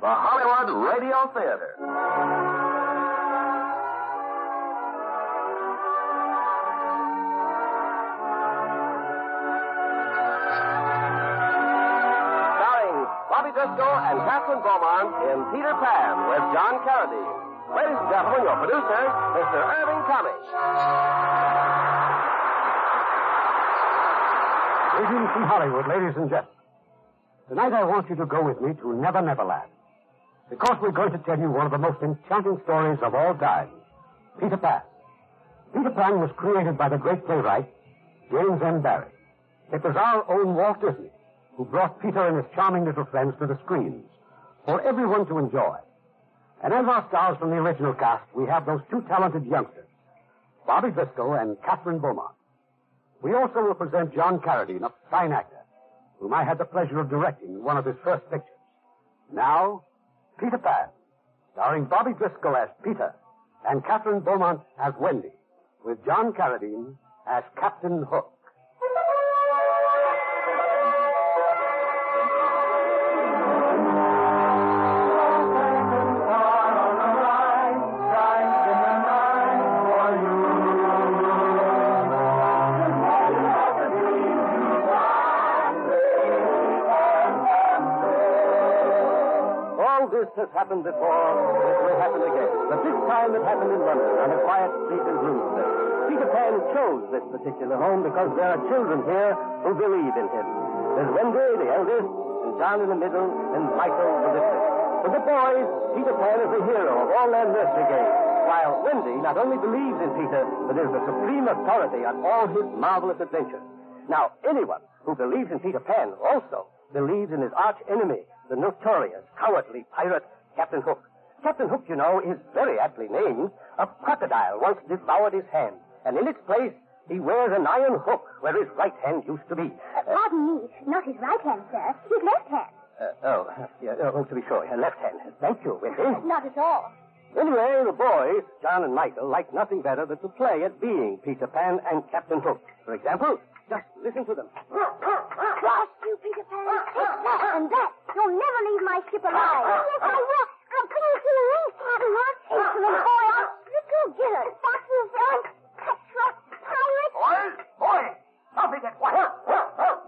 The Hollywood Radio Theater. Starring Bobby Driscoll and Kathryn Beaumont in Peter Pan with John Carradine. Ladies and gentlemen, your producer, Mr. Irving Cummings. Greetings from Hollywood, ladies and gentlemen. Tonight I want you to go with me to Never Never Land. Because we're going to tell you one of the most enchanting stories of all time, Peter Pan. Peter Pan was created by the great playwright, James M. Barrie. It was our own Walt Disney who brought Peter and his charming little friends to the screens for everyone to enjoy. And as our stars from the original cast, we have those two talented youngsters, Bobby Driscoll and Kathryn Beaumont. We also will present John Carradine, a fine actor, whom I had the pleasure of directing in one of his first pictures. Now, Peter Pan, starring Bobby Driscoll as Peter and Kathryn Beaumont as Wendy, with John Carradine as Captain Hook. This has happened before. It will happen again. But this time it happened in London on a quiet street in Bloomsbury. Peter Pan chose this particular home because there are children here who believe in him. There's Wendy, the eldest, and John in the middle, and Michael, the littlest. For the boys, Peter Pan is the hero of all their nursery games, while Wendy not only believes in Peter, but is the supreme authority on all his marvelous adventures. Now, anyone who believes in Peter Pan also believes in his arch enemy, the notorious, cowardly pirate, Captain Hook. Captain Hook, you know, is very aptly named. A crocodile once devoured his hand, and in its place, he wears an iron hook where his right hand used to be. Pardon me, not his right hand, sir. His left hand. Uh, oh, yeah, oh, to be sure, left hand. Thank you, Wendy. Not at all. Anyway, the boys, John and Michael, like nothing better than to play at being Peter Pan and Captain Hook. For example, just listen to them. Blast you, Peter Pan. Take that and that. You'll never leave my ship alive. Oh, yes, I will. I'll bring you to the rings, Captain Hook. Insolent boy. I'll you, get it. Fox you, villain. Cutthroat pirate. Boys, boys, nothing at once.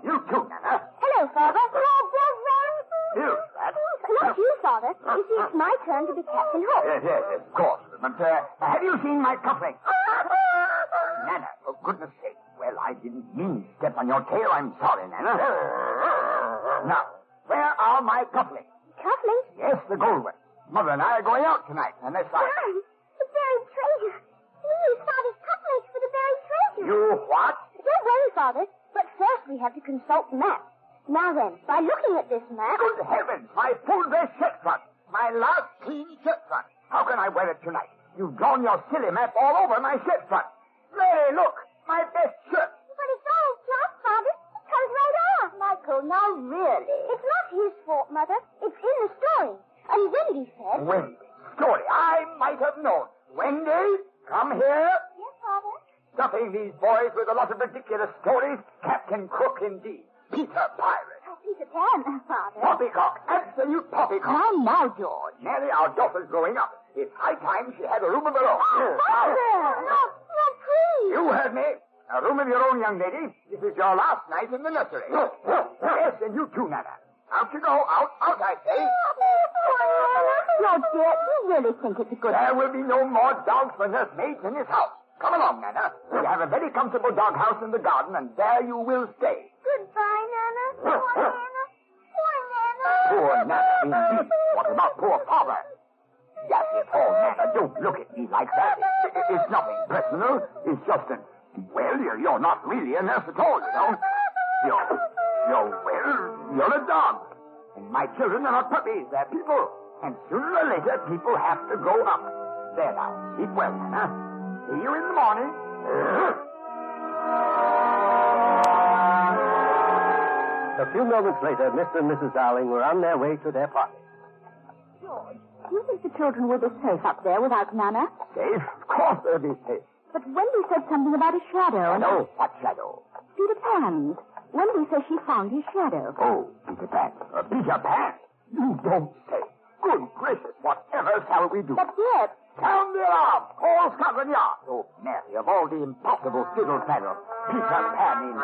You too, Nana. Hello, Father. Hello, Brother. You. Not you, Father. You see, it's my turn to be Captain Hook. Yes, yes, of course. But uh, have you seen my cufflinks? Nana, for goodness. Well, I didn't mean to step on your tail. I'm sorry, Nana. Now, where are my cufflinks? Cufflinks? Yes, the gold ones. Mother and I are going out tonight, unless I... Darn, the buried treasure. We use Father's cufflinks for the buried treasure. You what? Don't worry, Father. But first we have to consult map. Now then, by looking at this map... Good heavens, my full dress shirt front. My last clean shirt front. How can I wear it tonight? You've drawn your silly map all over my shirt front. Mary, look, my best shirt. Michael, now really. It's not his fault, Mother. It's in the story. And Wendy said... Wendy, story I might have known. Wendy, come here. Yes, Father? Stuffing these boys with a lot of ridiculous stories. Captain Crook, indeed. Peter Pirate. Oh, Peter Pan, Father. Poppycock, absolute poppycock. Now, now, George. Mary, our daughter's growing up. It's high time she had a room of her own. Father! No, no, please. You heard me. A room of your own, young lady. This is your last night in the nursery. yes, and you too, Nana. Out you go. Out, out, I say. No, dear, you really think it's a good There will be no more dogs for nursemaids in this house. Come along, Nana. We have a very comfortable doghouse in the garden, and there you will stay. Goodbye, Nana. Poor Nana. Poor Nana. Poor Nana, indeed. What about poor father? Yes, it's all Nana. Don't look at me like that. It- it- it's nothing personal. It's just that, well, you're, you're not really a nurse at all, you know. You're, you're, well, you're a dog. And my children are not puppies, they're people. And sooner or later, people have to grow up. There now, sleep well, huh? See you in the morning. A few moments later, Mr. and Mrs. Darling were on their way to their party. George, do you think the children will be safe up there without Nana? Safe? Of course they'll be safe. But Wendy said something about a shadow. and- No, what shadow? Peter Pan. Wendy says she found his shadow. Oh, Peter Pan. Uh, Peter Pan? You don't say. Good gracious, whatever shall we do? But yet, Sound the alarm! Call Scotland Yard! Oh, Mary, of all the impossible fiddle faddle, Peter Pan in.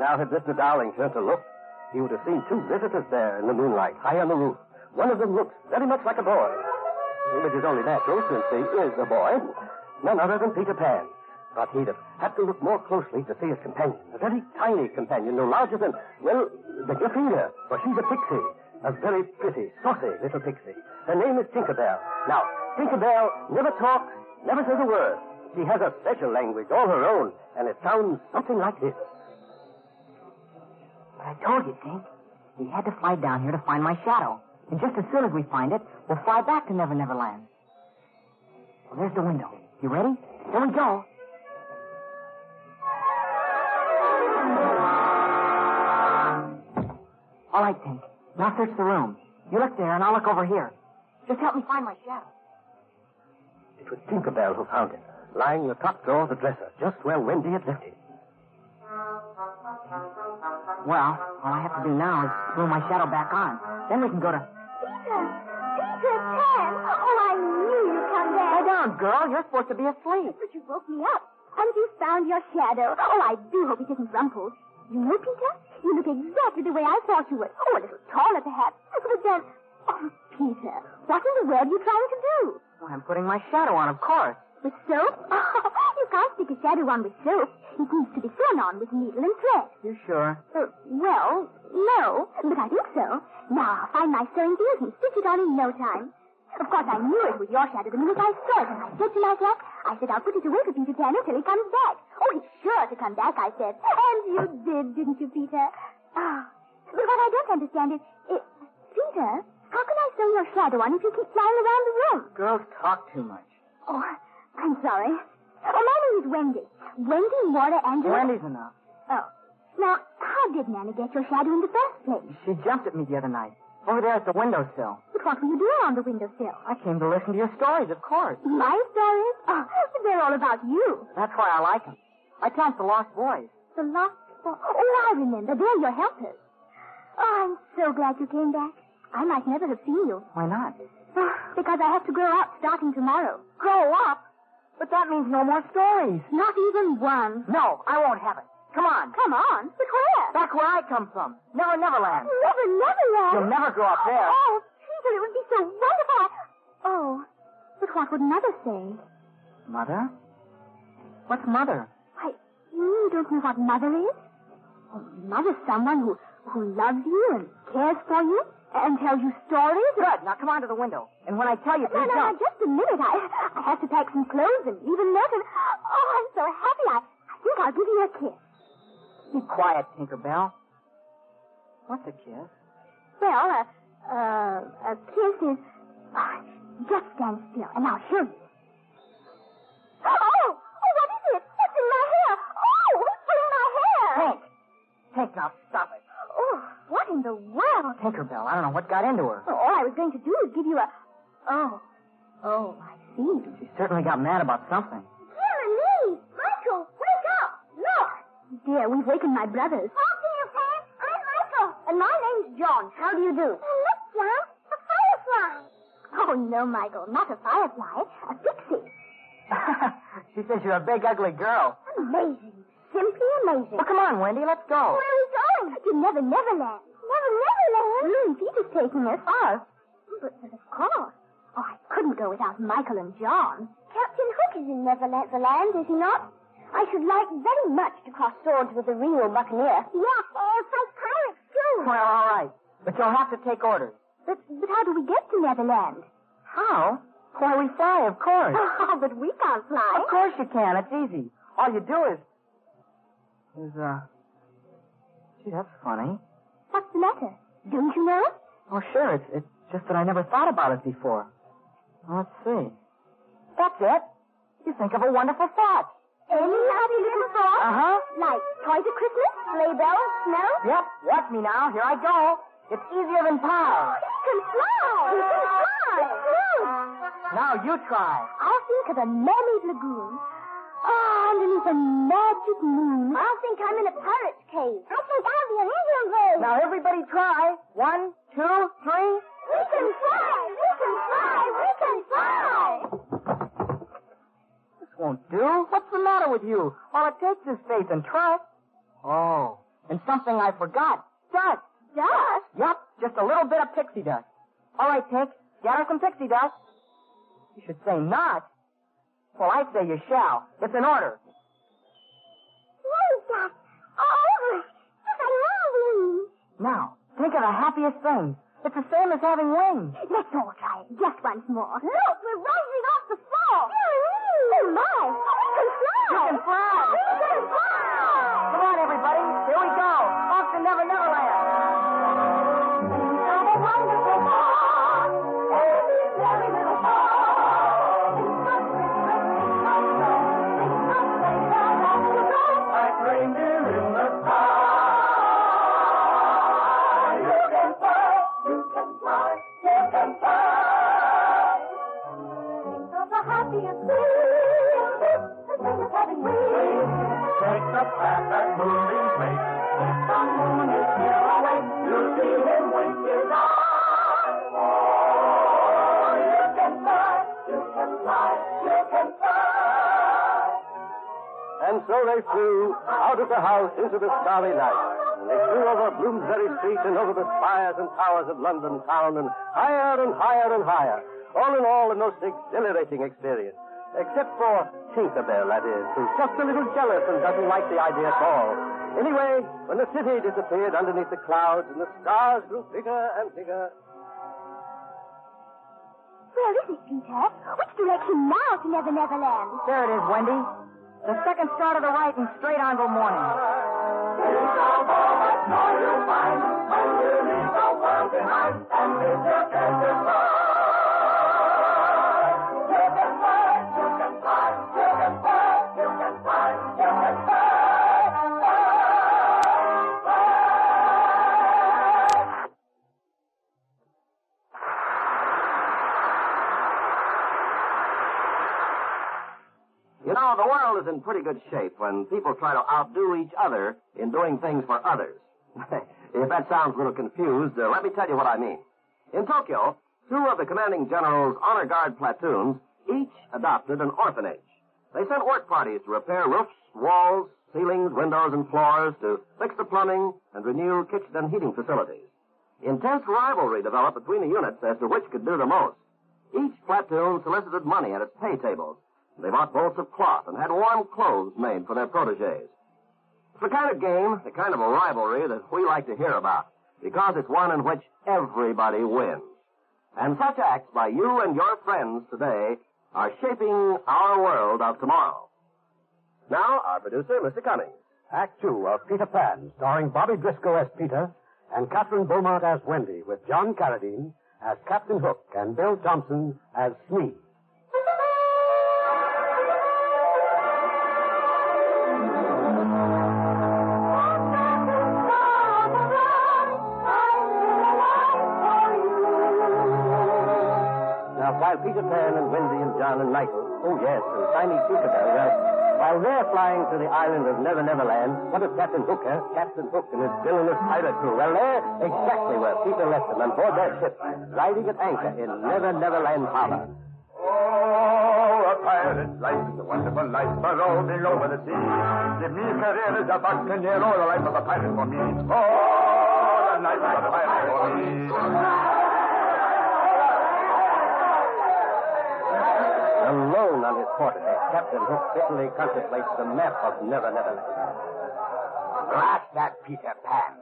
Now, had Mr. Darling turned to look, he would have seen two visitors there in the moonlight, high on the roof. One of them looks very much like a boy. Which is only natural, since he is a boy. None other than Peter Pan. But he'd have had to look more closely to see his companion. A very tiny companion, no larger than, well, the finger. For she's a pixie. A very pretty, saucy little pixie. Her name is Tinkerbell. Now, Tinkerbell never talks, never says a word. She has a special language, all her own, and it sounds something like this. I told you, Tink. We had to fly down here to find my shadow. And just as soon as we find it, we'll fly back to Never Never Land. Well, there's the window. You ready? Here we go. All right, Tink. Now search the room. You look there, and I'll look over here. Just help me find my shadow. It was Tinkerbell who found it, lying in the top drawer of the dresser, just where Wendy had left it. Well, all I have to do now is glue my shadow back on. Then we can go to... Girl. You're supposed to be asleep. But you woke me up. And you found your shadow. Oh, I do hope it isn't rumpled. You know, Peter, you look exactly the way I thought you would. Oh, a little taller, perhaps. But then, oh, Peter, what in the world are you trying to do? Well, I'm putting my shadow on, of course. With soap? Oh, you can't stick a shadow on with soap. It needs to be sewn on with needle and thread. You sure? Uh, well, no, but I think so. Now I'll find my sewing needles and stitch it on in no time. Of course, I knew it was your shadow the minute I saw it, and I said to myself, I said I'll put it away for Peter Pan until he comes back. Oh, he's sure to come back, I said. And you did, didn't you, Peter? Ah, but what I don't understand is, it, Peter, how can I sew your shadow on if you keep flying around the room? Girls talk too much. Oh, I'm sorry. Oh, my name is Wendy. Wendy Moira Angela. Wendy's enough. Oh. Now, how did Nana get your shadow in the first place? She jumped at me the other night. Over there at the windowsill. But what were you doing on the windowsill? I came to listen to your stories, of course. My stories? Oh, they're all about you. That's why I like them. I 'em the lost boys. The lost boys? Oh, I remember. They're your helpers. Oh, I'm so glad you came back. I might never have seen you. Why not? Oh, because I have to grow up starting tomorrow. Grow up? But that means no more stories. Not even one. No, I won't have it. Come on. Come on. But where? Back where I come from. Never Neverland. Never, Neverland. You'll never grow up there. Oh, Peter, it would be so wonderful. Oh, but what would Mother say? Mother? What's mother? Why, you don't know what Mother is? Oh, Mother's someone who, who loves you and cares for you and tells you stories. Good. Now come on to the window. And when I tell you to No, no, no, just a minute. I, I have to pack some clothes and leave a note and... Oh, I'm so happy. I, I think I'll give you a kiss. Be quiet, Tinkerbell. What's a kiss? Well, a, uh, a kiss is... Oh, just stand still and I'll show you. Oh! Oh, what is it? It's in my hair. Oh, who's pulling my hair? Tink! Tink, now stop it. Oh, what in the world? Tinkerbell, I don't know what got into her. Oh, all I was going to do is give you a... Oh. Oh, I see. She certainly got mad about something. Dear, we've wakened my brothers. Oh, dear, Pat. I'm Michael. And my name's John. How do you do? Oh, look, John. A firefly. Oh, no, Michael. Not a firefly. A pixie. she says you're a big, ugly girl. Amazing. Simply amazing. Well, come on, Wendy, let's go. Where are we going? To Never Never Land. Never Never Land? Mm, Peter's taking us. Us? But, but of course. Oh, I couldn't go without Michael and John. Captain Hook is in Never Never Land, is he not? I should like very much to cross swords with the real buccaneer. Yes, or fight pirates, too. Well, all right. But you'll have to take orders. But, but how do we get to Neverland? How? Why, we fly, of course. Oh, but we can't fly. Of course you can. It's easy. All you do is... is, uh... Gee, that's funny. What's the matter? Don't you know it? Oh, sure. It's, it's just that I never thought about it before. Well, let's see. That's it. You think of a wonderful thought. Any happy little thought? Uh-huh. Like toys at Christmas, sleigh bells, snow? Yep. Watch me now. Here I go. It's easier than pie. He can fly! He can fly! Now you try. I'll think of a mermaid lagoon. Oh, underneath a magic moon. I'll think I'm in a pirate's cave. I think I'll be an Indian cave. Now everybody try. One, two, three. We can fly! We can fly! We can fly! This won't do. What's the matter with you? All it takes is faith and trust. Oh, and something I forgot. Dust. Dust? Yep, just a little bit of pixie dust. All right, Tink, gather some pixie dust. You should say not. Well, I say you shall. It's an order. Rain dust. All over. Just like moonbeams. Now, think of the happiest thing. It's the same as having wings. Let's all try it just once more. Look, we're rising off the floor. Oh, my. Can fly. You can fly. We can fly. Into the starry night. And they flew over Bloomsbury Street and over the spires and towers of London town and higher and higher and higher. All in all, a most exhilarating experience. Except for Tinkerbell, that is, who's just a little jealous and doesn't like the idea at all. Anyway, when the city disappeared underneath the clouds and the stars grew bigger and bigger, Where is it, Peter? Which direction now to Never Never Land? There it is, Wendy. The second star to the right and straight on till morning. You know, the world is in pretty good shape when people try to outdo each other in doing things for others. If that sounds a little confused, uh, let me tell you what I mean. In Tokyo, two of the commanding general's honor guard platoons each adopted an orphanage. They sent work parties to repair roofs, walls, ceilings, windows, and floors, to fix the plumbing and renew kitchen and heating facilities. Intense rivalry developed between the units as to which could do the most. Each platoon solicited money at its pay tables. They bought bolts of cloth and had warm clothes made for their proteges. It's the kind of game, the kind of a rivalry that we like to hear about, because it's one in which everybody wins. And such acts by you and your friends today are shaping our world of tomorrow. Now, our producer, Mr. Cummings. Act two of Peter Pan, starring Bobby Driscoll as Peter and Kathryn Beaumont as Wendy, with John Carradine as Captain Hook and Bill Thompson as Smee. Peter Pan and Wendy and John and Michael, oh yes, and Tiny Tinkerbell, well, while they're flying to the island of Never Never Land, what of Captain Hook, huh? Captain Hook and his villainous pirate crew? Well, they're exactly where Peter left them on board their ship, riding at anchor in Never Never Land Harbor. Oh, a pirate's life is a wonderful life, but roaming over the sea. Give me career as a buccaneer, oh, the life of a pirate for me. Oh, the life of a pirate for me. Alone on his quarterdeck, Captain Hook bitterly contemplates the map of Never Never Land. Blast that Peter Pan.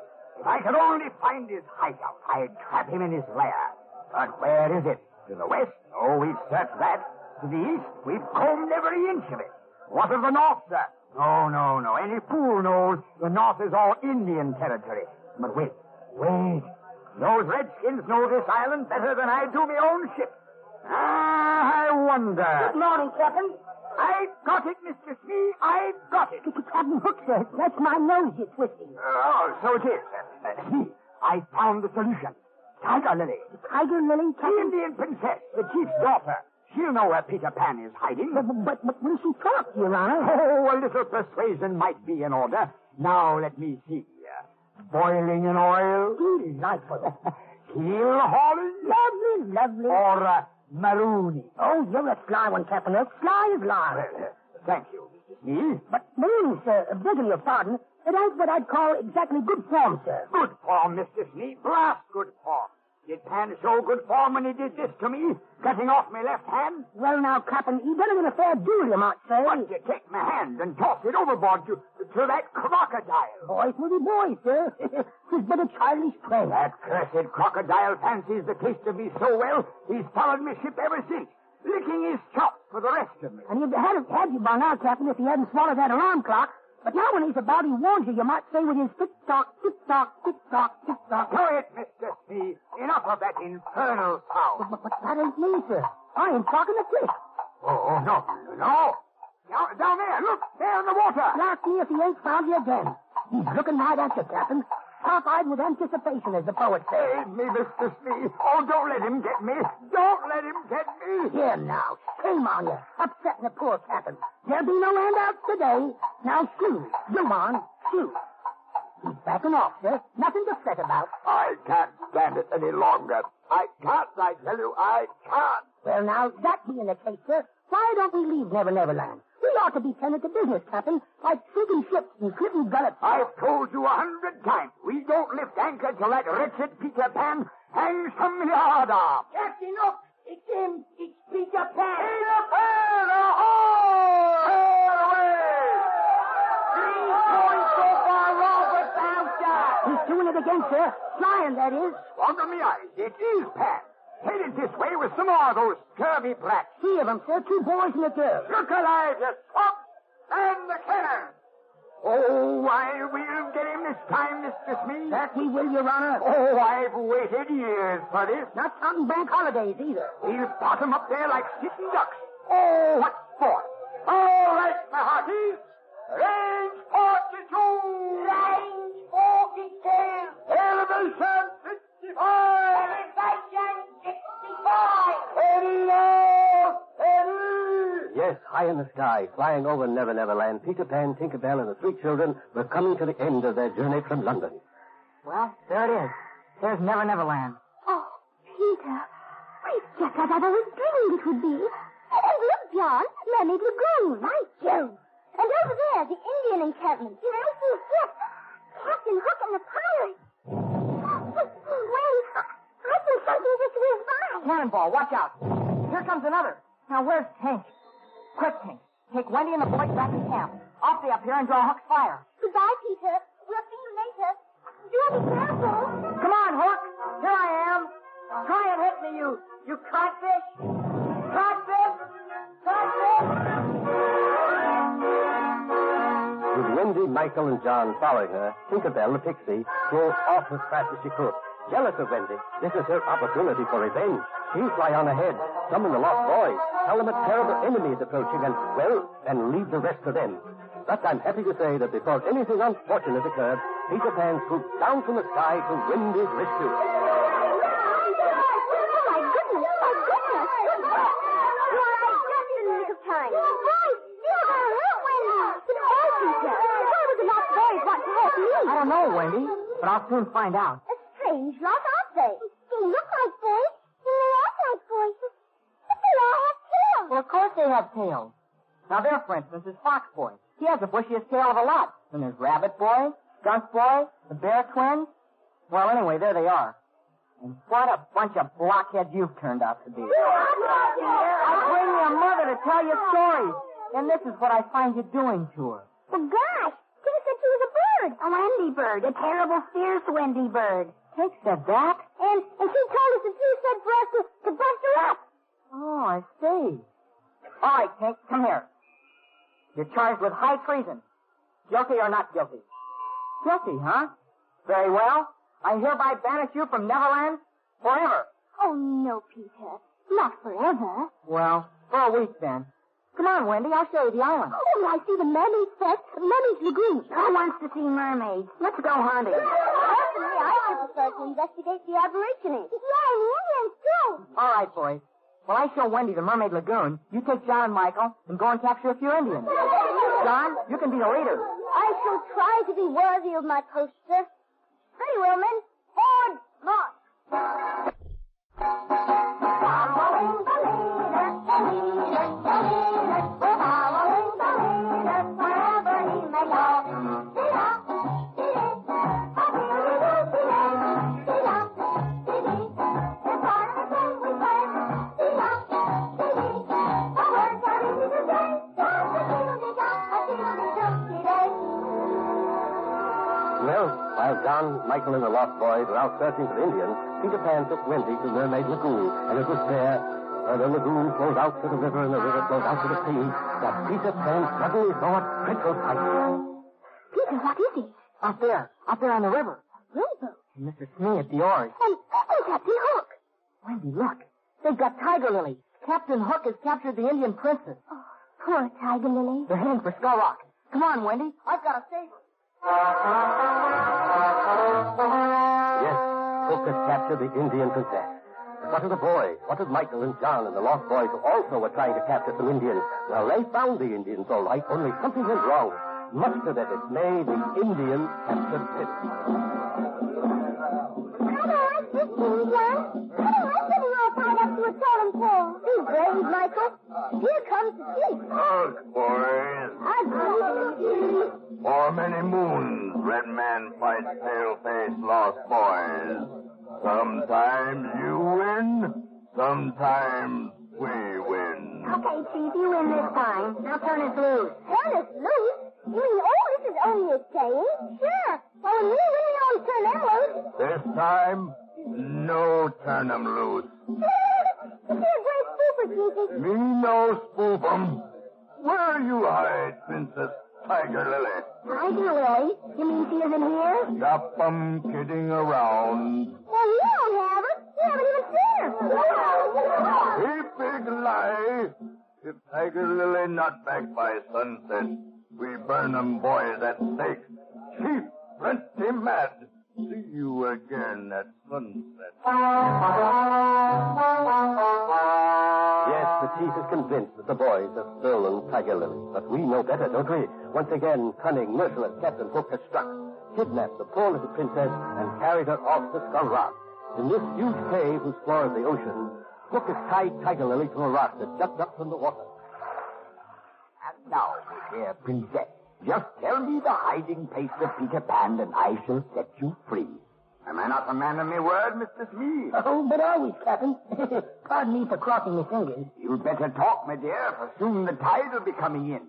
If I could only find his hideout, I'd trap him in his lair. But where is it? To the west? Oh, we've searched that. To the east? We've combed every inch of it. What of the north, sir? No, no, no. Any fool knows the North is all Indian territory. But wait, wait. Those redskins know this island better than I do my own ship. Ah, I wonder. Good morning, Captain. I've got it, Mr. C. I've got it. It's Captain Hook, sir. That's my nose you're twisting. Oh, so it is. Uh, Smee, I found the solution. Tiger Lily. Tiger Lily, The Indian princess, the chief's daughter. She'll know where Peter Pan is hiding. But, but, but will she talk, Your Honor? Oh, a little persuasion might be in order. Now, let me see. Uh, Boiling in oil. Delightful. Keel hauling. lovely, lovely. Or uh, marooning. Oh, you're a sly one, Captain. Sly as lion. uh, thank you, Mr. But marooning, sir, begging your pardon, it ain't what I'd call exactly good form, sir. Good form, Mr. Smee. Blast good form. Did Pan show good form when he did this to me, cutting off my left hand? Well, now, Captain, he done it in a fair duel, you might say. But you take my hand and toss it overboard to, to that crocodile. Boys will be boys, sir. Tis but a childish play. That cursed crocodile fancies the taste of me so well, he's followed me ship ever since, licking his chops for the rest of me. And he'd have had you by now, Captain, if he hadn't swallowed that alarm clock. But now when he's about, he warns you, you might say with his tick-tock, tick-tock, tick-tock, tick-tock. Quiet, Mr. Smee. Enough of that infernal sound. But, but that ain't me, sir. I ain't talking to Chris. Oh, oh, no, no. Down, down there, look, there in the water. Now see if he ain't found you again. He's looking right at you, Captain. Top-eyed with anticipation, as the poet says. Save me, Mr. Smee. Oh, don't let him get me. Don't let him get me. Here now, shame on you, upsetting the poor captain. There'll be no handouts today. Now shoot, go on, shoot. He's backing off, sir. Nothing to fret about. I can't stand it any longer. I can't, I tell you, I can't. Well, now, that being the case, sir, why don't we leave Never Never Land? We ought to be tended to business, Captain, like sinking ships and clipping gullets. I've told you a hundred times, we don't lift anchor till that wretched Peter Pan hangs some yard off. Captain, look! It's him! It's Peter Pan! Peter Pan, ahoy! Sail away! Three points so far, Robert Boucher! He's doing it again, sir. Flying, that is. Under me eyes, it is Pan. Headed this way with some more of those scurvy brats. Three of them, sir. Two boys and a girl. Look alive, you swamp! And the cannon! Oh, I will get him this time, Mr. Smee. That we will, Your Honor. Oh, I've waited years for this. Not counting bank holidays either. He'll bottom up there like sitting ducks. Oh, high in the sky, flying over Never Never Land, Peter Pan, Tinkerbell, and the three children were coming to the end of their journey from London. Well, there it is. There's Never Never Land. Oh, Peter. It's just as I've always dreamed it would be. And look, John, Mermaid Lagoon. By Jove. And over there, the Indian encampment. The racing ship. Captain Hook and the pirates. Wait, I think something just whizzed by. Cannonball, watch out. Here comes another. Now, where's Tink? Quick, Tink. Take Wendy and the boys back to camp. I'll stay up here and draw Hook's fire. Goodbye, Peter. We'll see you later. Do be careful. Come on, Hook. Here I am. Try and hit me, you, you codfish. Codfish. Codfish. With Wendy, Michael, and John following her, Tinkerbell, the pixie, drove off as fast as she could. Jealous of Wendy, this is her opportunity for revenge. She'll fly on ahead, summon the lost boys, tell them a terrible enemy is approaching, and, well, and leave the rest to them. But I'm happy to say that before anything unfortunate occurred, Peter Pan swooped down from the sky to Wendy's rescue. Oh, my goodness. My goodness. Why, just in the nick of time. Right. You're going to hurt Wendy. It's all Peter. Why would the lost boys want to help me? I don't know, Wendy, but I'll soon find out. Strange lot, aren't they? They look like boys, and they act like boys, but they all have tails. Well, of course they have tails. Now, there, for instance, is Fox Boy. He has the bushiest tail of a lot. Then there's Rabbit Boy, Skunk Boy, the Bear Twins. Well, anyway, there they are. And what a bunch of blockheads you've turned out to be. I bring your mother to tell you stories. And this is what I find you doing to her. Well, gosh, Tina said she was a bird. A Wendy bird. A terrible, fierce Wendy bird. Take said that? And, and she told us that you said for us to, to bust her up. Oh, I see. All right, Tink, come here. You're charged with high treason. Guilty or not guilty? Guilty, huh? Very well. I hereby banish you from Neverland forever. Oh, no, Peter. Not forever. Well, for a week then. Come on, Wendy. I'll show you the island. Oh, I see the mermaids first. Mermaids Lagoon. Who wants to see mermaids? Let's go hunting. Personally, I would prefer to investigate the aborigines. Yeah, and the Indians, too. All right, boys. Well, I show Wendy the Mermaid Lagoon, you take John and Michael and go and capture a few Indians. John, you can be the leader. I shall try to be worthy of my post, sir. Very well, men. Forward, march. John, Michael, and the Lost Boys were out searching for Indians, Peter Pan took Wendy to Mermaid Lagoon, and it was there, where the lagoon flowed out to the river and the river flowed out to the sea, that Peter Pan suddenly saw a dreadful sight. Peter, what is it? Out there. Out there on the river. Rowboat. And Mr. Smee at the oars. And, and Captain Hook. Wendy, look. They've got Tiger Lily. Captain Hook has captured the Indian princess. Oh, poor Tiger Lily. They're heading for Skull Rock. Come on, Wendy. I've got to save her. Yes, Hook had captured the Indian princess. But what of the boys? What of Michael and John and the Lost Boys who also were trying to capture some Indians? Well, they found the Indians all right, only something went wrong. Much to their dismay, the Indians captured Pip. I don't like this thing, I don't getting all tied up to a totem pole. Be brave, Michael. Here comes the chief. Look, boys. I believe in you. For many moons, Red Man fights pale-faced lost boys. Sometimes you win, sometimes we win. Okay, Chief, you win this time. Now turn us loose. Turn us loose? You mean, oh, this is only a saying? Sure. Well, when we win, we always turn them loose. This time, no turn turn 'em loose. You're a great spoofer, Chiefy. Me no spook 'em. Where you hide, Princess Tiger Lily? Tiger Lily? You mean she isn't here? Stop 'em kidding around. Well, you don't have her. You haven't even seen her. A big lie. If Tiger Lily not back by sunset, we burn 'em boys at stake. Chief, plenty mad. See you again at sunset. Yes, the chief is convinced that the boys have stolen Tiger Lily. But we know better, don't we? Once again, cunning, merciless Captain Hook has struck, kidnapped the poor little princess, and carried her off to Skull Rock. In this huge cave whose floor is the ocean, Hook has tied Tiger Lily to a rock that juts up from the water. And now, dear princess, just tell me the hiding place of Peter Pan and I shall set you free. Am I not a man of my word, Mr. Smee? Oh, but always, Captain. Pardon me for crossing my fingers. You'd better talk, my dear, for soon the tide will be coming in.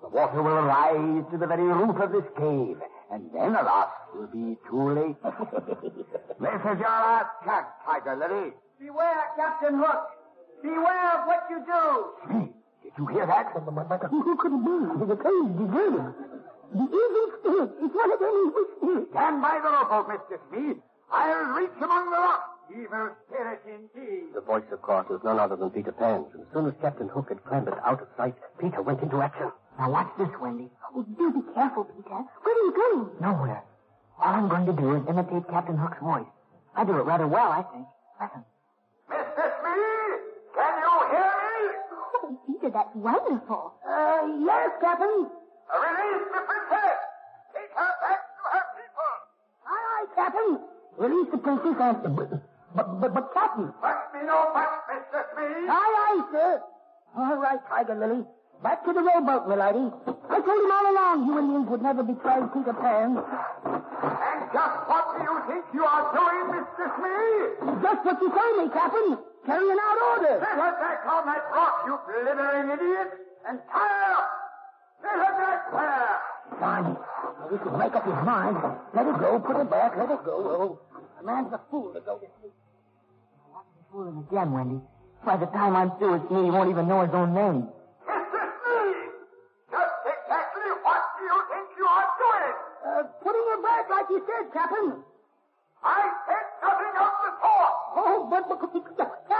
The water will rise to the very roof of this cave, and then, alas, will be too late. This is your last chance, Tiger Lily. Beware, Captain Hook. Beware of what you do. Smee, did you hear that? Who could it be? The cave is deserted. The evil spirit. It's one of them evil spirits. Stand by the rope, Mr. Smee. I'll reach among the rocks. Evil spirit indeed. The voice, of course, was none other than Peter Pan's. And as soon as Captain Hook had clambered out of sight, Peter went into action. Now watch this, Wendy. Oh, do be careful, Peter. Where are you going? Nowhere. All I'm going to do is imitate Captain Hook's voice. I do it rather well, I think. Listen. Peter, that's wonderful. Uh, yes, Captain. Release the princess. Take her back to her people. Aye, aye, Captain. Release the princess and... But, but, but, but Captain. But me no but, Mr. Smee. Aye, aye, sir. All right, Tiger Lily. Back to the rowboat, milady. I told him all along you Indians would never betray Peter Pan. And just what do you think you are doing, Mr. Smee? Just what you told me, Captain carrying out orders. Get her back on that rock, you blithering idiot, and tie her up. Get her back there. Fine. Well, you could make up your mind. Let her go, put her back, let her go. Oh, a man's a fool to go to sleep. I'll be fooling again, Wendy. By the time I'm through with me, he won't even know his own name. Is this me. Just exactly what do you think you are doing? Uh, putting her back like you said, Captain. I said nothing of the sort. Oh, but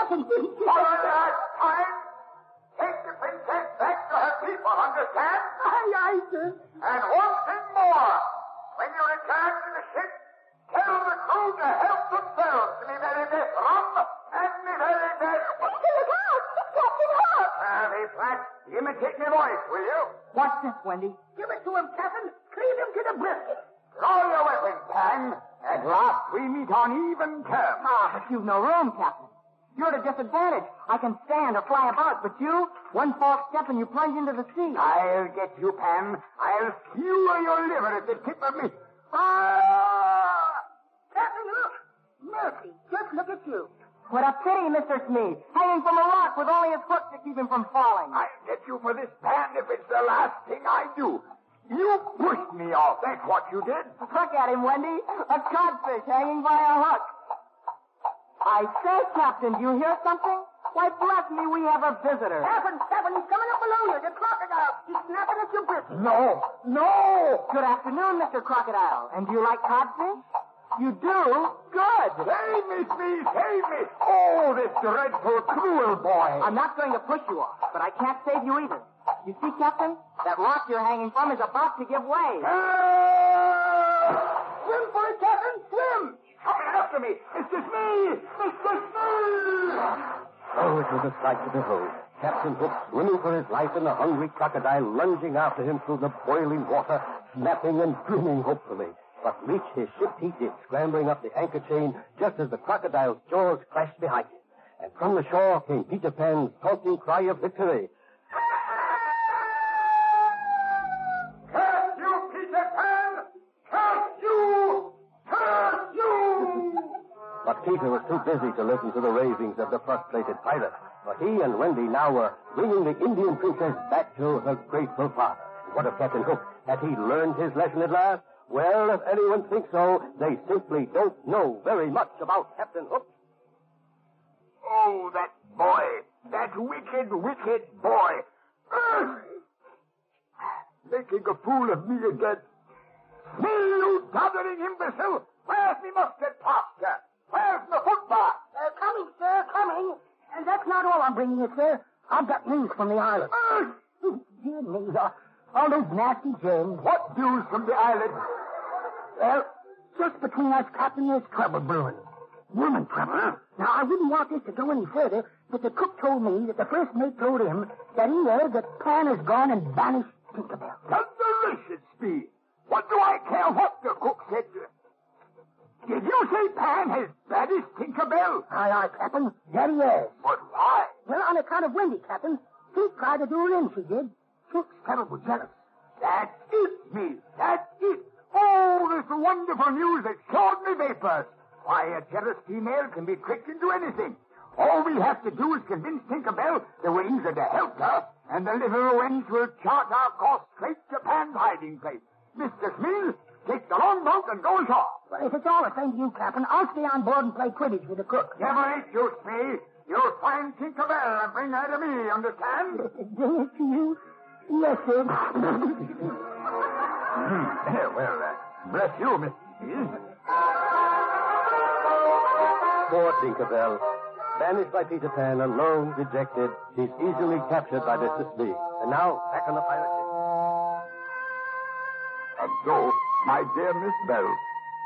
right, fine. Take the princess back to her people, understand? Aye, aye, sir. And one thing more. When you return to the ship, tell the crew to help themselves to me very best rum and me very best... Look out! Captain! Uh, be flat. Imitate my voice, will you? What's this, Wendy? Give it to him, Captain. Cleave him to the brisket. Draw your weapon, Pan. At last we meet on even terms. Ah, but you've no room, Captain. You're at a disadvantage. I can stand or fly about, but you, one false step and you plunge into the sea. I'll get you, Pam. I'll skewer your liver at the tip of me. Ah! Captain Hook. Mercy, just look at you. What a pity, Mr. Smee. Hanging from a rock with only his hook to keep him from falling. I'll get you for this, Pan, if it's the last thing I do. You pushed me off. That's what you did. Look at him, Wendy. A codfish hanging by a hook. I say, Captain, do you hear something? Why, bless me, we have a visitor. Captain, Captain, he's coming up below you. The crocodile. He's snapping at your brisket. No, no. Good afternoon, Mr. Crocodile. And do you like codfish? You do? Good. Save me, Smee, save me. Oh, this dreadful, cruel boy. I'm not going to push you off, but I can't save you either. You see, Captain? That rock you're hanging from is about to give way. Ah! Swim for it, Captain, swim. Coming after me. It's just me. It's just me. Oh, it was a sight to behold. Captain Hook swimming for his life and the hungry crocodile lunging after him through the boiling water, snapping and grinning hopefully. But reach his ship he did, scrambling up the anchor chain just as the crocodile's jaws crashed behind him. And from the shore came Peter Pan's taunting cry of victory. Peter was too busy to listen to the ravings of the frustrated pirate. For he and Wendy now were bringing the Indian princess back to her grateful father. What of Captain Hook? Had he learned his lesson at last? Well, if anyone thinks so, they simply don't know very much about Captain Hook. Oh, that boy. That wicked, wicked boy. Ugh! Making a fool of me again. Me, you doddering imbecile! Where's me mustard plaster? Where's the football? Uh, coming, sir, coming. And that's not all I'm bringing you, sir. I've got news from the island. Ugh! Dear me, all, all those nasty germs. What news from the island? Well, just between us, Captain, there's trouble brewing. Woman trouble. Now, I wouldn't want this to go any further, but the cook told me that the first mate told him that he heard that Pan has gone and banished Tinkerbell. Thunderation speed. What do I care what the cook said? Did you say Pan has banished Tinkerbell? Aye, aye, Captain. There he is. But why? Well, on account of Wendy, Captain. He tried to do her in, she did. She's terrible jealous. That's it, me. That's it. Oh, this wonderful news that showed me vapors. Why, a jealous female can be tricked into anything. All we have to do is convince Tinkerbell the wings are to help her, and the little wench will chart our course straight to Pan's hiding place. Mr. Smee, take the longboat and go ashore. Well, if it's all the same to you, Captain, I'll stay on board and play Quidditch with the cook. Never eat you, Smee. You'll find Tinkerbell and bring her to me, understand? Bring it to you? Yes, sir. well, uh, bless you, Mr. Smee. Poor Tinkerbell. Banished by Peter Pan, alone, dejected, she's easily captured by Mr. Smee. And now, back on the pirate ship. And so, my dear Miss Bell,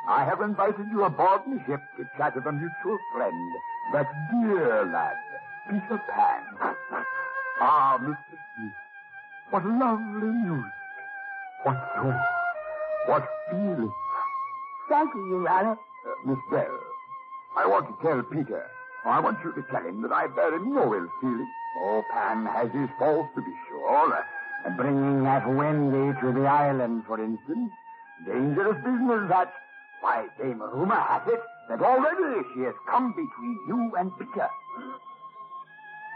I have invited you aboard my ship to chat with a mutual friend, that dear lad, Peter Pan. ah, Mr. Smee, what lovely music. What joy. What feeling. Thank you, Your Honor. Uh, Miss Bell, I want to tell Peter, I want you to tell him that I bear him no ill feeling. Oh, Pan has his faults, to be sure. Uh, bringing that Wendy to the island, for instance. Dangerous business, that. Why, Dame Rumor has it that already she has come between you and Peter.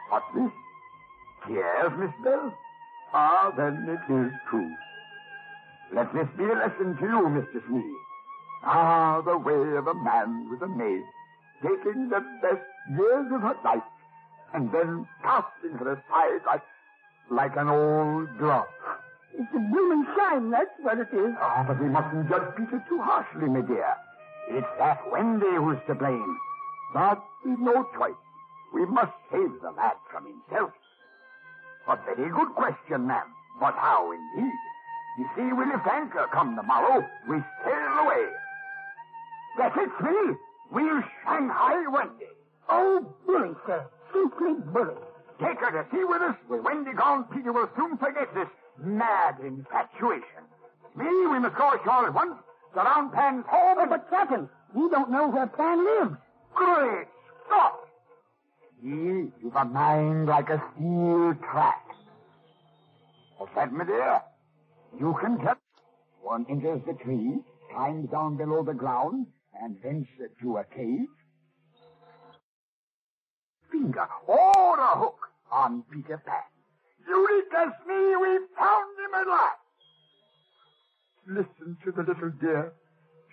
What's this? Yes, Miss Bell? Ah, then it is true. Let this be a lesson to you, Mr. Smee. Ah, the way of a man with a maid, taking the best years of her life, and then casting her aside like, like an old glove. It's a blooming shame, that's what it is. Ah, but we mustn't judge Peter too harshly, my dear. It's that Wendy who's to blame. But we've no choice. We must save the lad from himself. A very good question, ma'am. But how indeed? You see, we'll lift anchor come the morrow. We sail away. Guess it's me. We'll Shanghai Wendy. Oh, bully, sir. Simply bully. Take her to sea with us. With Wendy gone, Peter will soon forget this mad infatuation. Me, we must go ashore at once. Surround Pan's home. Oh, but, Captain, we don't know where Pan lives. Great Scott! You've a mind like a steel trap. What's that, my dear? You can tell. One enters the tree, climbs down below the ground, and thence to a cave. Finger or a hook on Peter Pan. Eureka's me, we found him at last. Listen to the little dear.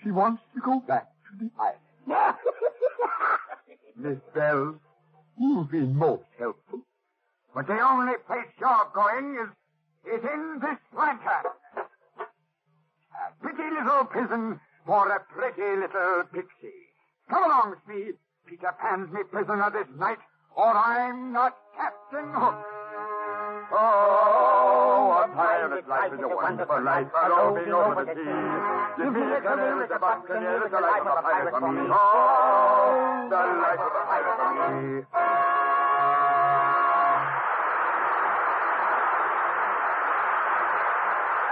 She wants to go back to the island. Miss Bell, you've been most helpful. But the only place you're going is, is in this lantern. A pretty little prison for a pretty little pixie. Come along, Speed. Peter Pan's me prisoner this night, or I'm not Captain Hook. Oh, a pirate's life is a wonderful life, roving over the sea. Give me a canoe with a buccaneer, the life of a pirate for me. Oh, the life of a pirate for me.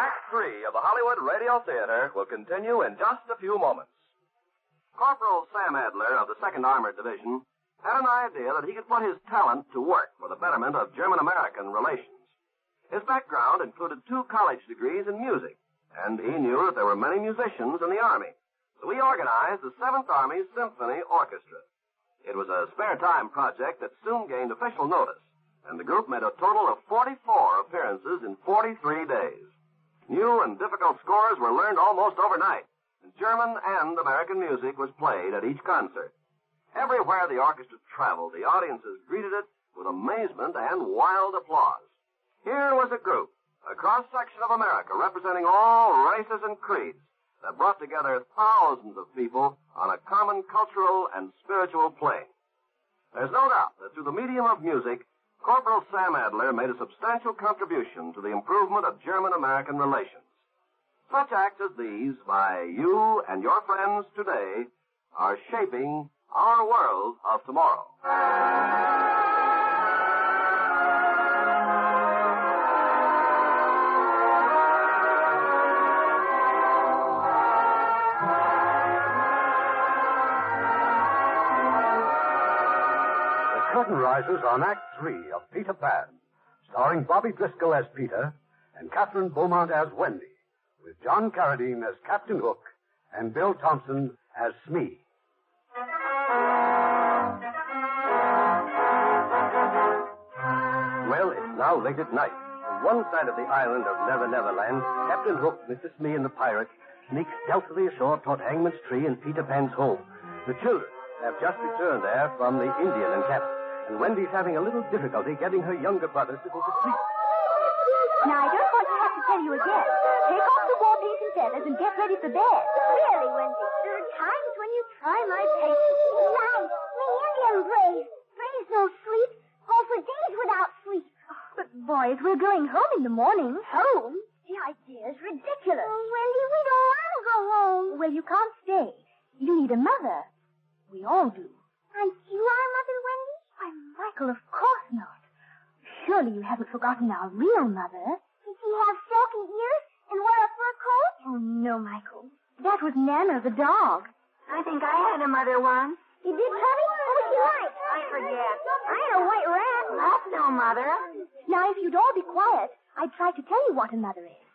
Act three of the Hollywood Radio Theater will continue in just a few moments. Corporal Sam Adler of the 2nd Armored Division had an idea that he could put his talent to work for the betterment of German-American relations. His background included two college degrees in music, and he knew that there were many musicians in the Army. So he organized the 7th Army Symphony Orchestra. It was a spare time project that soon gained official notice, and the group made a total of 44 appearances in 43 days. New and difficult scores were learned almost overnight, and German and American music was played at each concert. Everywhere the orchestra traveled, the audiences greeted it with amazement and wild applause. Here was a group, a cross-section of America representing all races and creeds that brought together thousands of people on a common cultural and spiritual plane. There's no doubt that through the medium of music, Corporal Sam Adler made a substantial contribution to the improvement of German-American relations. Such acts as these by you and your friends today are shaping our world of tomorrow. The curtain rises on Act Three of Peter Pan, starring Bobby Driscoll as Peter and Kathryn Beaumont as Wendy, with John Carradine as Captain Hook and Bill Thompson as Smee. Now late at night. On one side of the island of Never Never Land, Captain Hook, Mr. Smee, and the pirates sneak stealthily ashore toward Hangman's Tree and Peter Pan's home. The children have just returned there from the Indian encampment, and Wendy's having a little difficulty getting her younger brothers to go to sleep. Now, I don't want to have to tell you again. Take off the war paint and feathers and get ready for bed. Really, Wendy, there are times when you try my patience. Nice. The Indian brave. Braves no sleep. Go for days without sleep. But, boys, we're going home in the morning. Home? The idea is ridiculous. Oh, Wendy, we don't want to go home. Well, you can't stay. You need a mother. We all do. Aren't you our mother, Wendy? Why, Michael, of course not. Surely you haven't forgotten our real mother. Did she have silky ears and wear a fur coat? Oh, no, Michael. That was Nana, the dog. I think I had a mother once. You did, Cubby? What oh, was she like? I forget. I had a white rat. That's no mother. Now, if you'd all be quiet, I'd try to tell you what a mother is.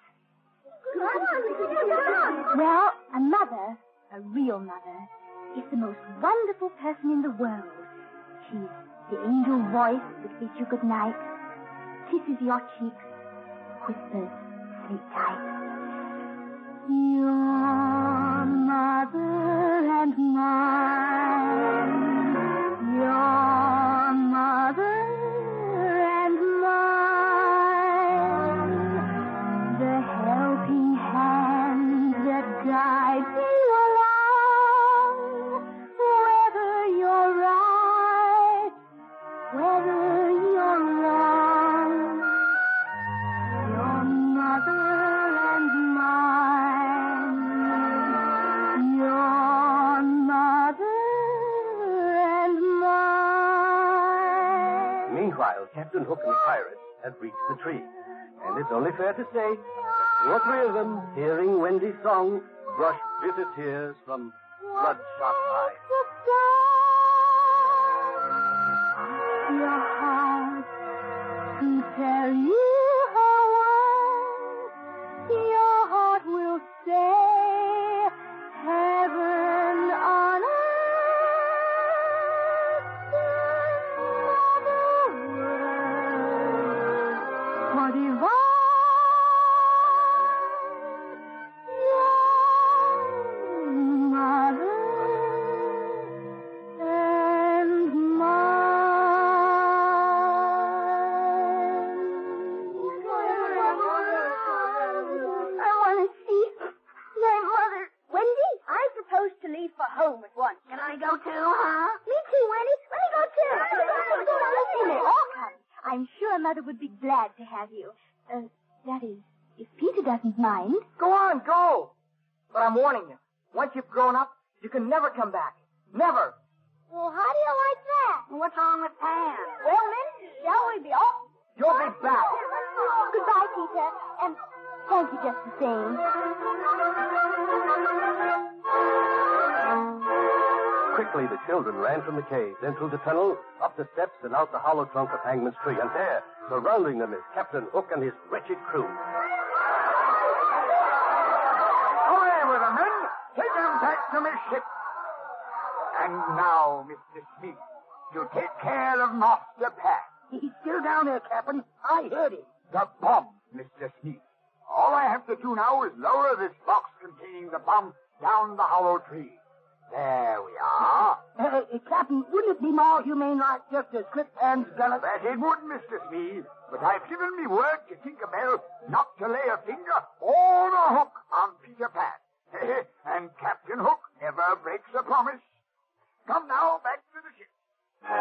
Well, a mother, a real mother, is the most wonderful person in the world. She's the angel voice that bids you good night, kisses your cheeks, whispers, sleep tight. Your mother and mine, Meanwhile, Captain Hook and the pirates had reached the tree. And it's only fair to say two or three of them, hearing Wendy's song, brushed bitter tears from bloodshot eyes. Your heart tell you hollow trunk of Hangman's tree. And there, surrounding them, is Captain Hook and his wretched crew. Away with them, men! Take them back to my ship. And now, Mr. Smee, you take care of Master Pan. He's still down there, Captain. I heard him. The bomb, Mr. Smee. All I have to do now is lower this box containing the bomb down the hollow tree. There we are. Uh, Captain, wouldn't it be more humane like just to slip Pan's gun? That it would, Mr. Smee. But I've given me word to Tinkerbell not to lay a finger or a hook on Peter Pan. and Captain Hook never breaks a promise. Come now, back to the ship. Oh,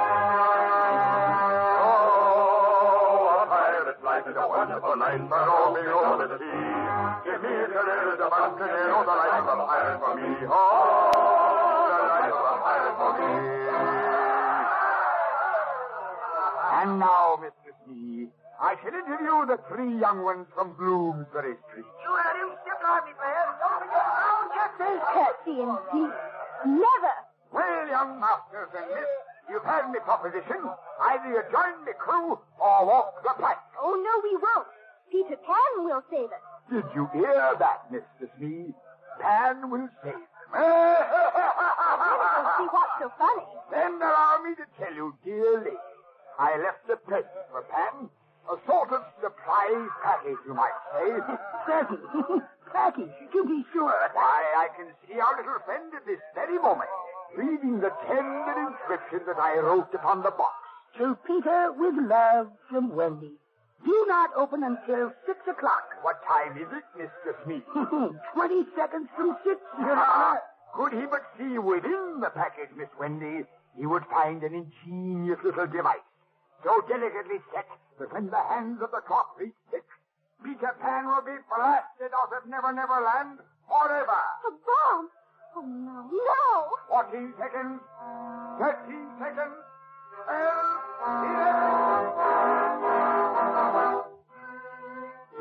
a pirate's life is a wonderful life, but oh, below the sea. Give me a career as a buccaneer, the life of a pirate for me. Oh, And now, Mr. Smee, I shall interview the three young ones from Bloomsbury Street. You had him step lively, Pan. Don't forget round Say, Curtsy and Pete. Never. Well, young masters and miss, you've had me proposition. Either you join the crew or walk the plank. Oh, no, we won't. Peter Pan will save us. Did you hear that, Mr. Smee? Pan will save them. We'll see what's so funny. Then allow me to tell you, dear lady, I left a present for Pan. A sort of surprise package, you might say. Present. Package, to be sure. Why, I can see our little friend at this very moment, reading the tender inscription that I wrote upon the box. To Peter with love from Wendy. Do not open until six o'clock. What time is it, Mr. Smee? Twenty seconds from six, Your Ah, Honor. Could he but see within the package, Miss Wendy, he would find an ingenious little device, so delicately set that when the hands of the clock reach six, Peter Pan will be blasted out of Never Never Land forever. A bomb. Oh, no. No. Fourteen seconds, thirteen seconds, twelve, eleven.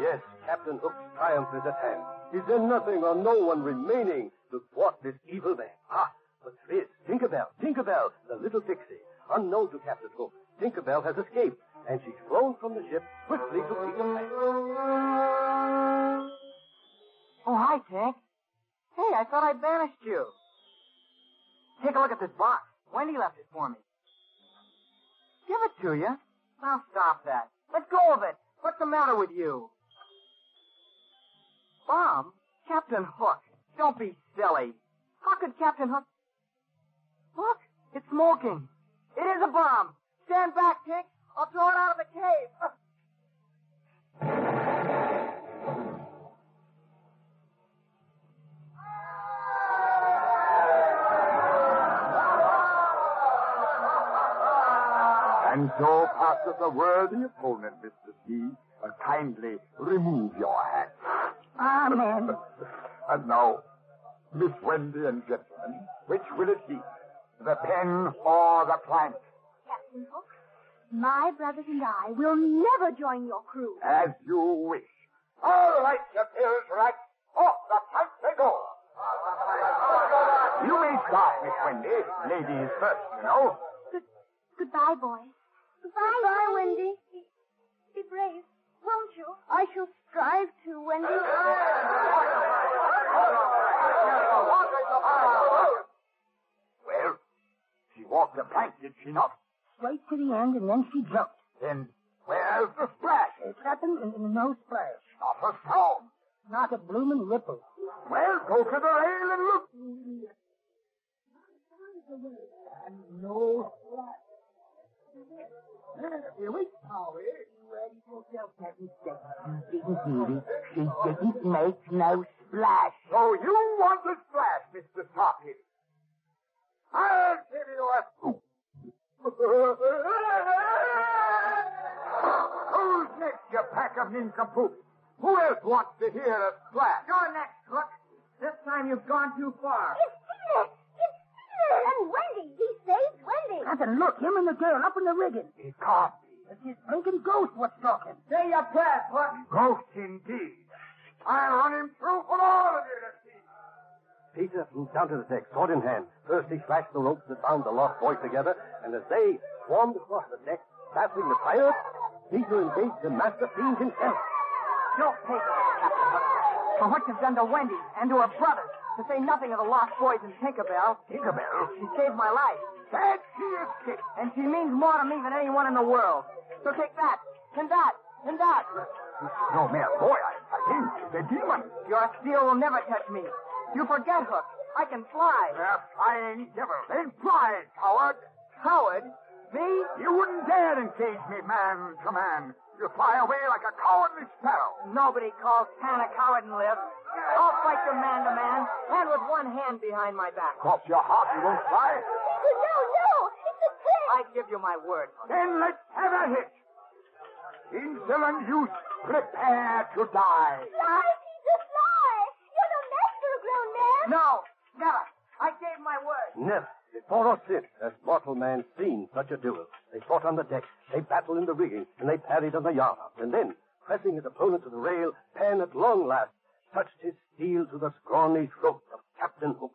Yes, Captain Hook's triumph is at hand. Is there nothing or no one remaining to thwart this evil man? Ah, but there is. Tinkerbell, Tinkerbell, the little pixie. Unknown to Captain Hook, Tinkerbell has escaped, and she's flown from the ship swiftly to Peter Pan. Oh, hi, Tink. Hey, I thought I banished you. Take a look at this box. Wendy left it for me. Give it to you. Now stop that. Let go of it. What's the matter with you? Bomb? Captain Hook. Don't be silly. How could Captain Hook... Look, it's smoking. It is a bomb. Stand back, Tink. I'll throw it out of the cave. And so passeth a worthy opponent, Mr. Smee. Uh, kindly remove your hat. Amen. And now, Miss Wendy and gentlemen, which will it be? The pen or the plank? Captain Hook, My brothers and I will never join your crew. As you wish. All right, your pills right. Off the plank they go. You may start, Miss Wendy. Ladies first, you know. Good, goodbye, boys. Goodbye, Goodbye, Wendy. Be, be brave, won't you? I shall strive to, Wendy. Well, she walked the plank, did she not? Straight to the end, and then she jumped. Then where's the splash? It happened in, in no splash. Not a sound. Not a bloomin' ripple. Well, go to the rail and look. And no splash. Here we go. Ready for yourself, Captain She didn't need it. She didn't make no splash. So you want a splash, Mr. Toppy? I'll give you a scoop. Who's next, you pack of nincompoops? Who else wants to hear a splash? You're next, Hook. This time you've gone too far. It's Peter! It's Peter! And Wendy! He saved Wendy! Captain, look, him and the girl up in the rigging. It can't be. It's his blinking ghost what's talking. Say your prayers, Hook. Ghost indeed. I'll run him through for all of you to see. Peter flew down to the deck, sword in hand. First he slashed the ropes that bound the lost boys together, and as they swarmed across the deck, battling the pirates, Peter engaged the master fiend himself. For Captain Hook. For what you've done to Wendy and to her brothers. To say nothing of the lost boys in Tinkerbell. Tinkerbell? She saved my life. That she is. And she means more to me than anyone in the world. So take that, and that, and that. No, mere boy, I, I think the demon. Your steel will never touch me. You forget, Hook. I can fly. A flying devil. Then fly, coward. Coward? Me? You wouldn't dare engage me man to man. You fly away like a cowardly sparrow. Nobody calls Pan a coward and live. I'll fight you man to man, and with one hand behind my back. Cross your heart, you won't fly. No, no! It's a trick! I give you my word. Then let's have a hit. Insolent youth, prepare to die. Fly, Peter, fly! You're the master of grown men! No, never. I gave my word. Never, before or since, has mortal man seen such a duel. They fought on the deck, they battled in the rigging, and they parried on the yardarms. And then, pressing his opponent to the rail, Pan at long last touched his steel to the scrawny throat of Captain Hook.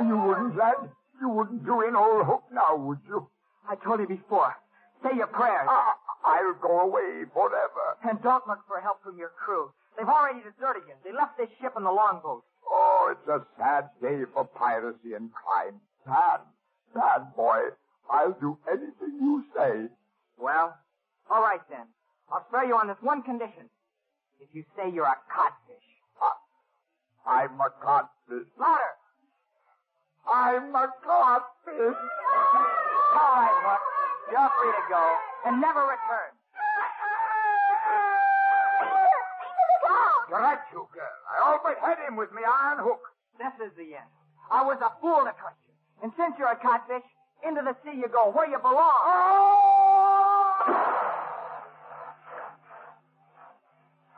You wouldn't, lad? You wouldn't do in old hook now, would you? I told you before. Say your prayers. Ah, I'll go away forever. And don't look for help from your crew. They've already deserted you. They left this ship in the longboat. Oh, it's a sad day for piracy and crime. Sad, sad boy. I'll do anything you say. Well, all right then. I'll spare you on this one condition. If you say you're a codfish. I'm a codfish. Louder! I'm a codfish. All right, Hook. You're free to go and never return. You're right, you girl. I always had him with me iron hook. This is the end. I was a fool to trust you. And since you're a codfish, into the sea you go, where you belong. Oh!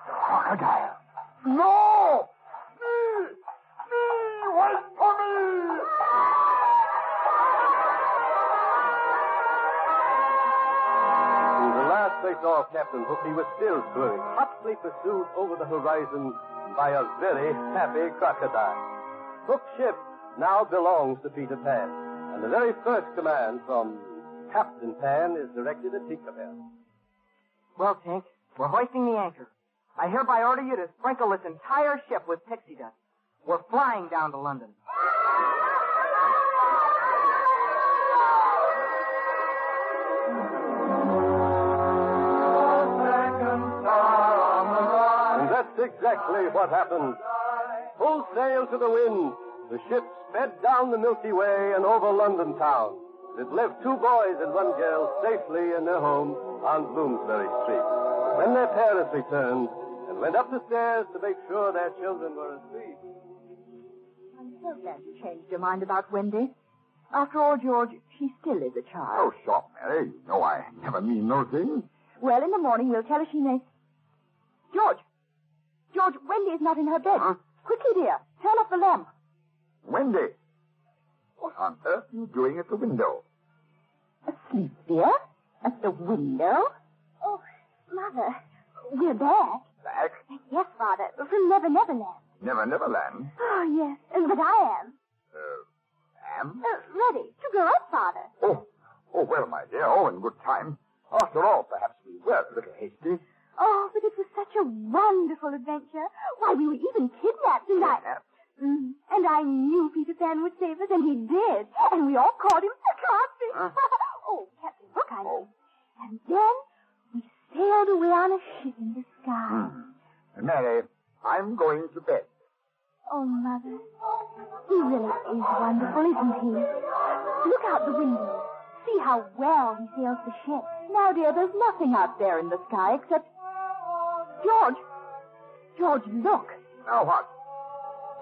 Crocodile. No! They saw Captain Hook, he was still swimming, hotly pursued over the horizon by a very happy crocodile. Hook's ship now belongs to Peter Pan, and the very first command from Captain Pan is directed at Tinkerbell. Well, Tink, we're hoisting the anchor. I hereby order you to sprinkle this entire ship with pixie dust. We're flying down to London. Exactly what happened. Full sail to the wind, the ship sped down the Milky Way and over London town. It left two boys and one girl safely in their home on Bloomsbury Street. When their parents returned and went up the stairs to make sure their children were asleep. I'm so glad you changed your mind about Wendy. After all, George, she still is a child. Oh, child. stop, Mary. You know I never mean no thing. Well, in the morning we'll tell her she may. George! George, Wendy is not in her bed. Huh? Quickly, dear. Turn off the lamp. Wendy. What on earth are you doing at the window? Asleep, dear? At the window? Oh, Mother, we're back. Back? Yes, Father, from Never Never Land. Never, never land. Oh, yes, but I am. Uh, am? Uh, ready to grow up, Father. Oh, oh, well, my dear, oh, in good time. After all, perhaps we were a little hasty. Oh, but it was such a wonderful adventure. Why, we were even kidnapped, and I... Mm, and I knew Peter Pan would save us, and he did. And we all called him Frosty. Huh? oh, Captain Hook, I. Oh. And then we sailed away on a ship in the sky. Hmm. Mary, I'm going to bed. Oh, Mother, he really is wonderful, isn't he? Look out the window. See how well he sails the ship. Now, dear, there's nothing out there in the sky except... George! George, look. Now what?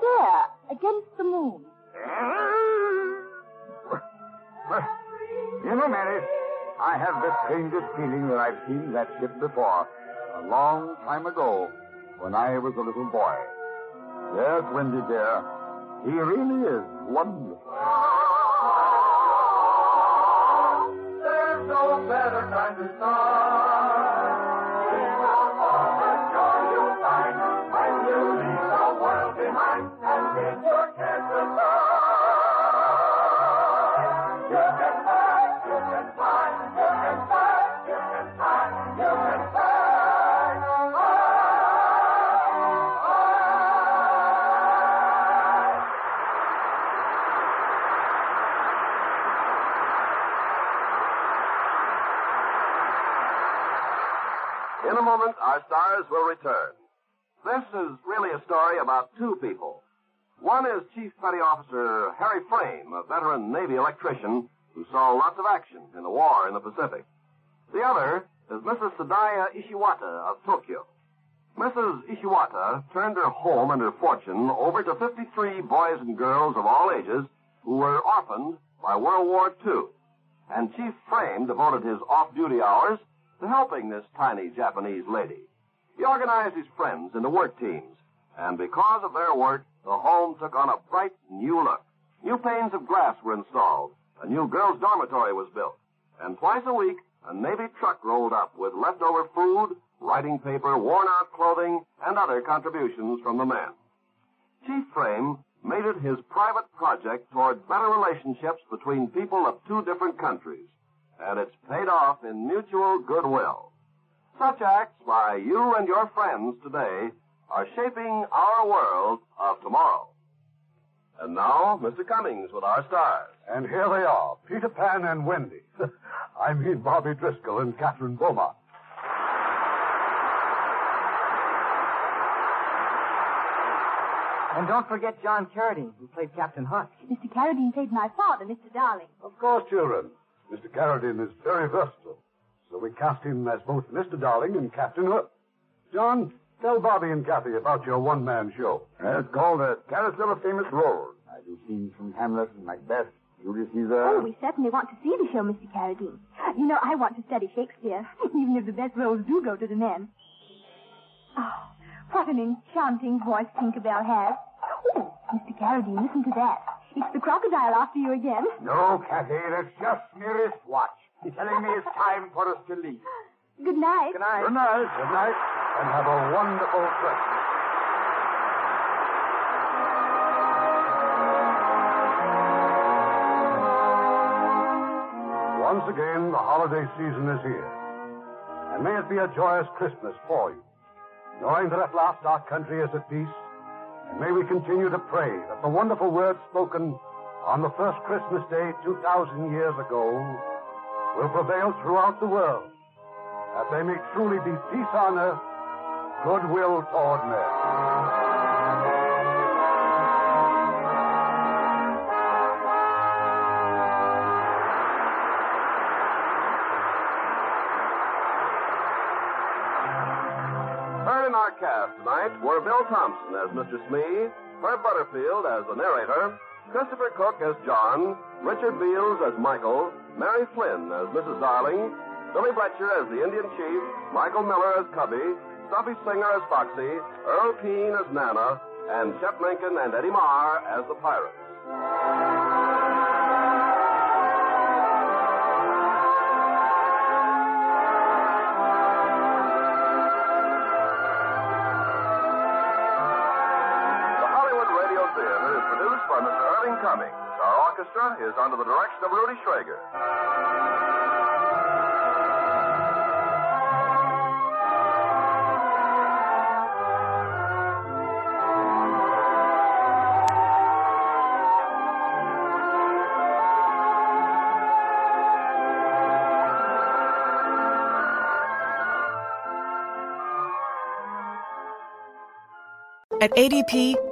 There, against the moon. Well, you know, Mary, I have the strangest feeling that I've seen that ship before, a long time ago, when I was a little boy. Yes, Wendy dear, he really is wonderful. Ah, there's no better time to start. Stars will return. This is really a story about two people. One is Chief Petty Officer Harry Frame, a veteran Navy electrician who saw lots of action in the war in the Pacific. The other is Mrs. Sadaya Ishiwata of Tokyo. Mrs. Ishiwata turned her home and her fortune over to 53 boys and girls of all ages who were orphaned by World War II. And Chief Frame devoted his off-duty hours to helping this tiny Japanese lady. He organized his friends into work teams, and because of their work, the home took on a bright new look. New panes of glass were installed, a new girls' dormitory was built, and twice a week, a Navy truck rolled up with leftover food, writing paper, worn-out clothing, and other contributions from the men. Chief Frame made it his private project toward better relationships between people of two different countries, and it's paid off in mutual goodwill. Such acts by you and your friends today are shaping our world of tomorrow. And now, Mr. Cummings with our stars. And here they are, Peter Pan and Wendy. I mean Bobby Driscoll and Kathryn Beaumont. And don't forget John Carradine, who played Captain Hunt. Mr. Carradine played my father, Mr. Darling. Of course, children. Mr. Carradine is very versatile, so we cast him as both Mr. Darling and Captain Hook. John, tell Bobby and Kathy about your one-man show. It's called the Carousel of Famous Roles. I do scenes from Hamlet and Macbeth, Julius Caesar. Oh, we certainly want to see the show, Mr. Carradine. You know, I want to study Shakespeare, even if the best roles do go to the men. Oh, what an enchanting voice Tinkerbell has. Oh, Mr. Carradine, listen to that. It's the crocodile after you again. No, Kathy, that's just Mary's watch. He's telling me it's time for us to leave. Good night. Good night. Good night. Good night. And have a wonderful Christmas. Once again, the holiday season is here. And may it be a joyous Christmas for you. Knowing that at last our country is at peace, and may we continue to pray that the wonderful words spoken on the first Christmas day 2,000 years ago will prevail throughout the world, that they may truly be peace on earth, goodwill toward men. Heard our cast tonight were Bill Thompson as Mr. Smee, Herb Butterfield as the narrator, Christopher Cook as John, Richard Beals as Michael, Mary Flynn as Mrs. Darling, Billy Bletcher as the Indian Chief, Michael Miller as Cubby, Stuffy Singer as Foxy, Earl Keane as Nana, and Chet Lincoln and Eddie Marr as the Pirates. Orchestra is under the direction of Rudy Schrager. At ADP,